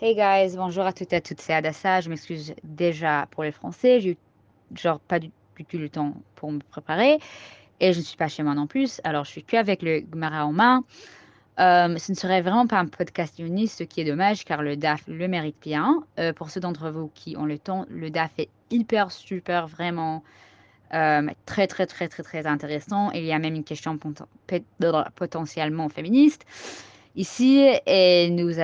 Hey guys, bonjour à toutes et à toutes, c'est Adassa. Je m'excuse déjà pour les français. J'ai eu genre pas du, tout le temps pour me préparer et je ne suis pas chez moi non plus. Alors je suis que avec le Gemara en main. Euh, ce ne serait vraiment pas un podcast ce qui est dommage car le DAF le mérite bien. Euh, pour ceux d'entre vous qui ont le temps, le DAF est hyper, super, vraiment euh, très, très, très, très, très intéressant. Il y a même une question pot- pot- potentiellement féministe ici et nous,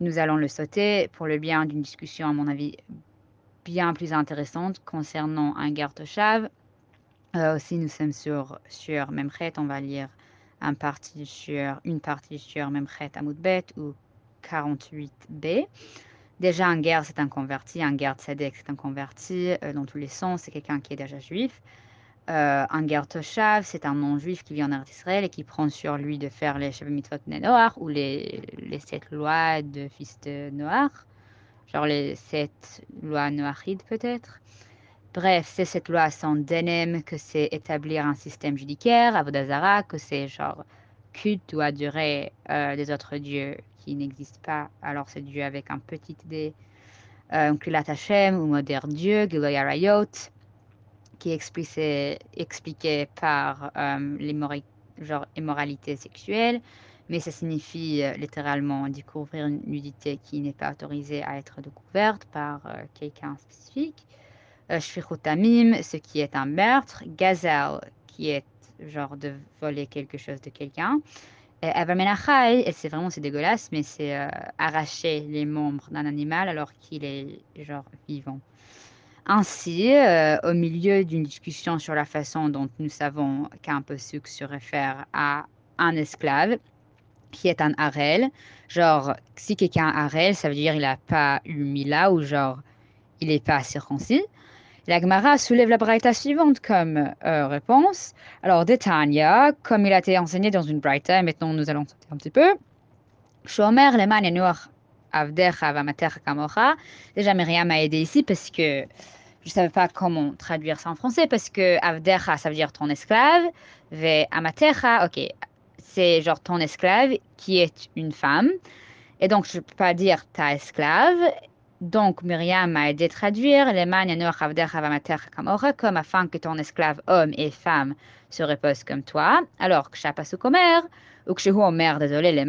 nous allons le sauter pour le bien d'une discussion, à mon avis, bien plus intéressante concernant un Gartoshav. Euh, aussi, nous sommes sur, sur Memchet, on va lire un partie sur, une partie sur Memchet Amoudbet ou 48b. Déjà, un guerre, c'est un converti. Un guerre tzedek, c'est un converti euh, dans tous les sens. C'est quelqu'un qui est déjà juif. Euh, un guerre toshav, c'est un non-juif qui vit en Israël et qui prend sur lui de faire les Shavim Mitzvot ou les, les sept lois de fils de Noach. Genre les sept lois noachides peut-être. Bref, c'est cette loi sans denem que c'est établir un système judiciaire, Avodazara, que c'est genre culte ou adorer euh, des autres dieux qui n'existent pas. Alors c'est Dieu avec un petit d, euh, Kulat Hashem ou moderne Dieu, Giloy Arayot, qui est expliqué, par euh, l'immori- genre immoralité sexuelle, mais ça signifie euh, littéralement découvrir une nudité qui n'est pas autorisée à être découverte par euh, quelqu'un spécifique. Euh, Shfichut Tamim, ce qui est un meurtre. Gazel, qui est genre de voler quelque chose de quelqu'un. Avamenachai, et c'est vraiment c'est dégueulasse, mais c'est arracher les membres d'un animal alors qu'il est genre vivant. Ainsi, au milieu d'une discussion sur la façon dont nous savons qu'un posuk se réfère à un esclave qui est un harel, genre si quelqu'un a harel, ça veut dire il n'a pas eu mila ou genre il n'est pas circoncis. La Gemara soulève la braïta suivante comme euh, réponse. Alors, Detania, comme il a été enseigné dans une braïta, maintenant nous allons sauter un petit peu. Shomer leman yanuach avdecha vamatecha kamocha. Déjà, Myriam m'a aidé ici parce que je ne savais pas comment traduire ça en français parce que avdecha, ça veut dire ton esclave. Ve amatecha, ok, c'est genre ton esclave qui est une femme. Et donc, je ne peux pas dire ta esclave. Donc, Myriam m'a aidé à traduire comme afin que ton esclave homme et femme se reposent comme toi. Alors, que Shapasuk Omer, ou que Shehu Omer, désolé, les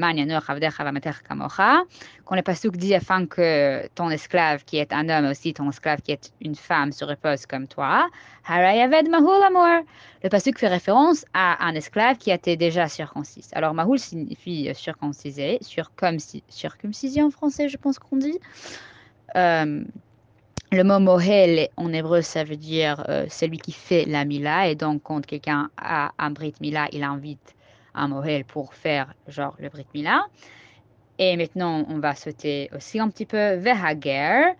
quand le Pasuk dit afin que ton esclave qui est un homme aussi ton esclave qui est une femme se repose comme toi. Harayaved. Le Pasuk fait référence à un esclave qui a été déjà circoncis. Alors, Mahul signifie circoncisé, circumcis, en français, je pense qu'on dit. Euh, le mot mohel en hébreu, ça veut dire euh, celui qui fait la mila. Et donc, quand quelqu'un a un brit mila, il invite un mohel pour faire genre le brit mila. Et maintenant, on va sauter aussi un petit peu vehager.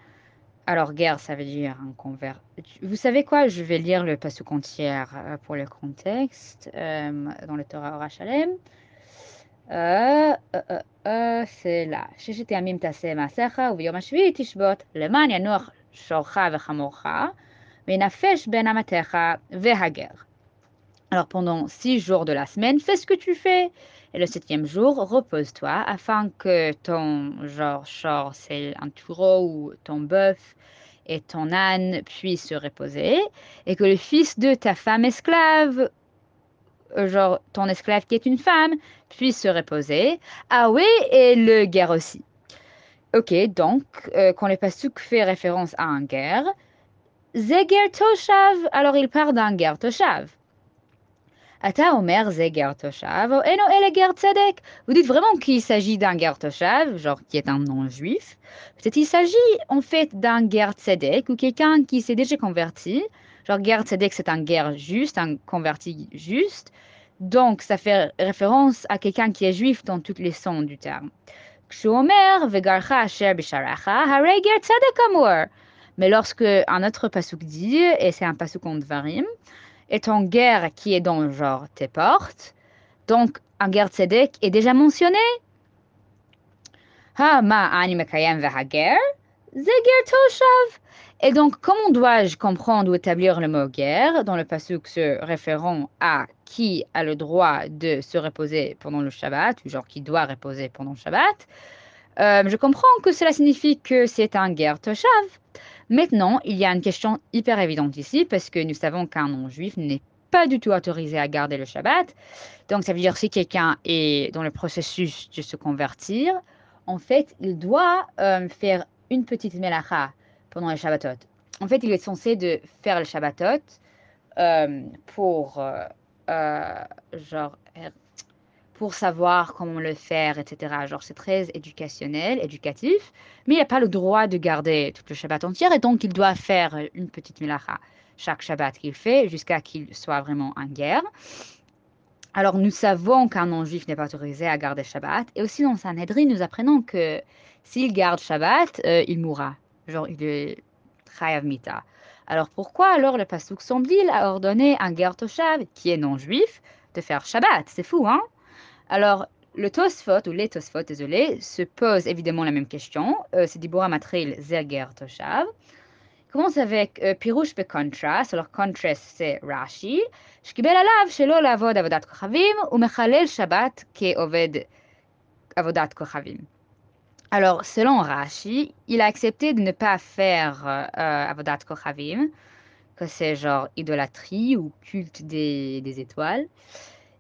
Alors, guerre, ça veut dire un convert. Vous savez quoi? Je vais lire le passage entier euh, pour le contexte dans le Torah Orachalem. Euh, euh, euh, euh, c'est là. ששת ימים תעשה מעשיך, וביום השביעי תשבות, למען ינוח שורך וחמורך, וינפש בין אמתיך והגר. Alors pendant six jours de la semaine, fais ce que tu fais. Et le septième jour, repose-toi afin que ton genre, genre c'est un taureau ou ton bœuf et ton âne puissent se reposer et que le fils de ta femme esclave genre ton esclave qui est une femme, puisse se reposer. Ah oui, et le guerre aussi. Ok, donc, euh, quand le pasuk fait référence à un guerre, Zeger Toshav, alors il part d'un guerre Toshav. Ata Omer Zeger Toshav, Eno ele guerre Tzedek. Vous dites vraiment qu'il s'agit d'un guerre Toshav, genre qui est un non-juif. Peut-être il s'agit en fait d'un guerre Tzedek ou quelqu'un qui s'est déjà converti. Genre, guerre tzedek, c'est un guerre juste, un converti juste. Donc, ça fait référence à quelqu'un qui est juif dans tous les sens du terme. Mais lorsque un autre pasuk dit, et c'est un pasuk en dvarim, est en guerre qui est dans genre tes portes, donc un guerre tzedek est déjà mentionné. Ha ma ani mekayem toshav. Et donc, comment dois-je comprendre ou établir le mot guerre dans le passage se référant à qui a le droit de se reposer pendant le Shabbat, ou genre qui doit reposer pendant le Shabbat? Euh, je comprends que cela signifie que c'est un guerre toshav. Maintenant, il y a une question hyper évidente ici, parce que nous savons qu'un non-juif n'est pas du tout autorisé à garder le Shabbat. Donc, ça veut dire si quelqu'un est dans le processus de se convertir, en fait, il doit euh, faire une petite melacha pendant le Shabbatot. En fait, il est censé de faire le Shabbatot euh, pour, euh, genre, pour savoir comment le faire, etc. Genre, c'est très éducationnel, éducatif, mais il n'a pas le droit de garder tout le Shabbat entier, et donc il doit faire une petite melacha chaque Shabbat qu'il fait jusqu'à qu'il soit vraiment en guerre. Alors, nous savons qu'un non-juif n'est pas autorisé à garder Shabbat. Et aussi dans Sanhedrin, nous apprenons que s'il garde Shabbat, euh, il mourra. Genre, il est Chayav Mita. Alors, pourquoi alors le Pasuk semble-t-il a ordonné à un guerre Toshav, qui est non-juif, de faire Shabbat C'est fou, hein Alors, le Tosfot, ou les Tosfot, désolé, se pose évidemment la même question. Euh, c'est Dibora Matril Zerger Toshav commence avec euh, Pirouche contrast. Alors, contrast, c'est Rashi. שקיבל עליו שלא לעבוד עבודת כוכבים ומחלל שבת כעובד עבודת כוכבים. Alors, selon Rashi, il a accepté de ne pas faire euh, Avodat Kochavim, que c'est genre idolâtrie ou culte des, étoiles.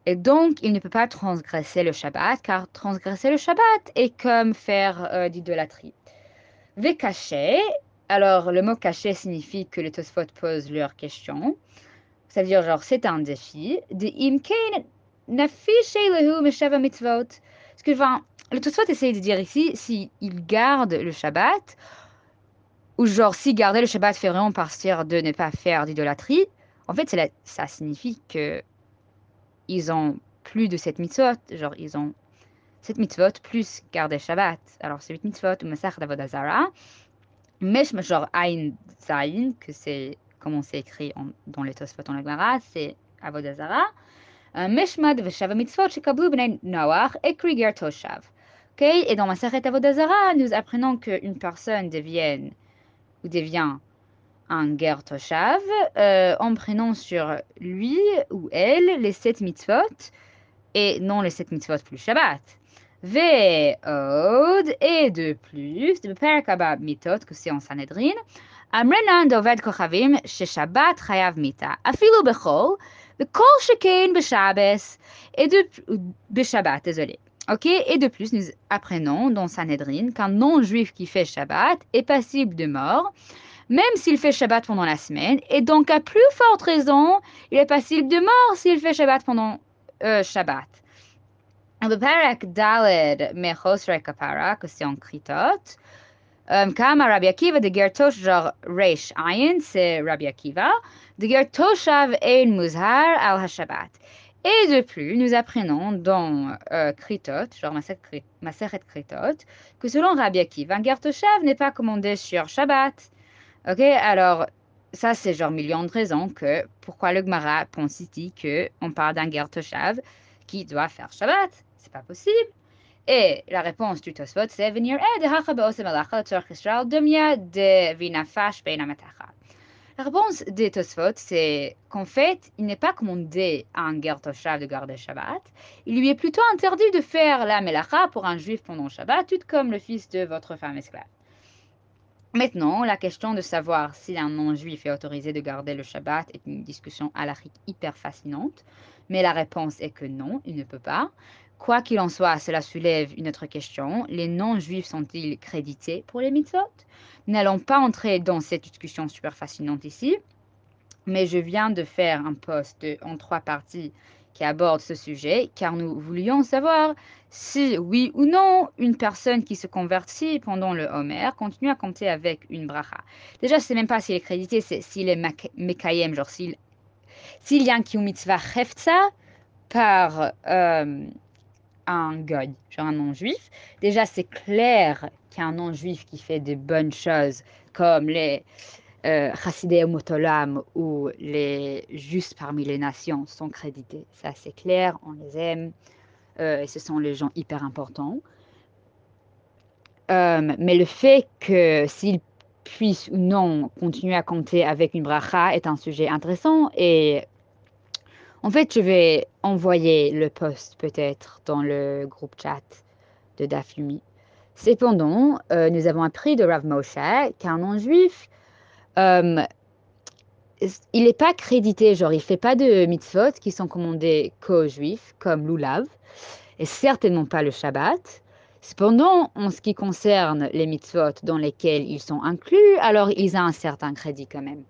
Et donc, il ne peut pas transgresser le Shabbat, car transgresser le Shabbat est comme faire euh, d'idolâtrie. Vekaché, alors le mot caché signifie que les Tosfot posent leurs questions. Ça veut dire genre c'est un défi. De mitzvot. Parce que enfin, le Tosfot essaye de dire ici s'il garde le Shabbat ou genre si garder le Shabbat fait vraiment partir de ne pas faire d'idolâtrie. En fait, la, ça signifie que ils ont plus de cette mitzvot, genre ils ont cette mitzvot plus garder Shabbat. Alors c'est 8 mitzvot ou Masach d'Avodazara. Meshma, genre Ain Zain, que c'est comment c'est écrit dans les Tosfot en Gemara, c'est Avodazara. Meshmad Veshav Mitzvot Shekablu Bnei Nawar et Krieger Toshav. Et dans ma Maseret Avodazara, nous apprenons qu'une personne ou devient un guerre toshav euh, en prenant sur lui ou elle les sept mitzvot et non les sept mitzvot plus Shabbat. Ve'od et de plus, de Perakaba mitot, que c'est en Sanhedrin, Amrenan dovad kochavim, she Shabbat chayav mita. Afilu bechol, Kol B'Shabbes, et de, désolé. Ok, et de plus, nous apprenons dans Sanhedrin qu'un non-juif qui fait Shabbat est passible de mort, même s'il fait Shabbat pendant la semaine, et donc à plus forte raison, il est passible de mort s'il fait Shabbat pendant euh, Shabbat. Daled que c'est en Um, Comme Rabbi Akiva de Gertosh, genre Reish Ayin, Rabbi Akiva, de Gertoshav El Muzhar al Hashabat. Et de plus, nous apprenons dans euh, Kritot, genre Maseret Kritot, que selon Rabbi Akiva, un Gertoshav n'est pas commandé sur Shabbat. Ok, alors ça c'est genre millions de raisons que pourquoi le Gemara pense ici qu'on parle d'un Gertoshav qui doit faire Shabbat. C'est pas possible. Et la réponse du Tosfot, c'est venir de La réponse des Tosfot, c'est qu'en fait, il n'est pas commandé à un Toshav de garder Shabbat. Il lui est plutôt interdit de faire la Melacha pour un juif pendant Shabbat, tout comme le fils de votre femme esclave. Maintenant, la question de savoir si un non-juif est autorisé de garder le Shabbat est une discussion halachique hyper fascinante, mais la réponse est que non, il ne peut pas. Quoi qu'il en soit, cela soulève une autre question. Les non-juifs sont-ils crédités pour les mitzvot? N'allons pas entrer dans cette discussion super fascinante ici, mais je viens de faire un post en trois parties qui aborde ce sujet, car nous voulions savoir si, oui ou non, une personne qui se convertit pendant le Homer continue à compter avec une bracha. Déjà, je ne sais même pas s'il est crédité, c'est s'il est mekayem, genre s'il, y a un kiyum mitzvah par... Euh, un goy, genre un non-juif, déjà c'est clair qu'un non-juif qui fait de bonnes choses comme les euh, Chassidé Motolam ou les justes parmi les nations sont crédités. Ça c'est clair, on les aime euh, et ce sont les gens hyper importants. Euh, mais le fait que s'ils puissent ou non continuer à compter avec une bracha est un sujet intéressant et en fait, je vais envoyer le post peut-être dans le groupe chat de Daflumi. Cependant, euh, nous avons appris de Rav Moshe qu'un non-juif, euh, il n'est pas crédité, genre il fait pas de mitzvot qui sont commandés qu'aux juifs, comme l'oulav, et certainement pas le Shabbat. Cependant, en ce qui concerne les mitzvot dans lesquels ils sont inclus, alors ils ont un certain crédit quand même.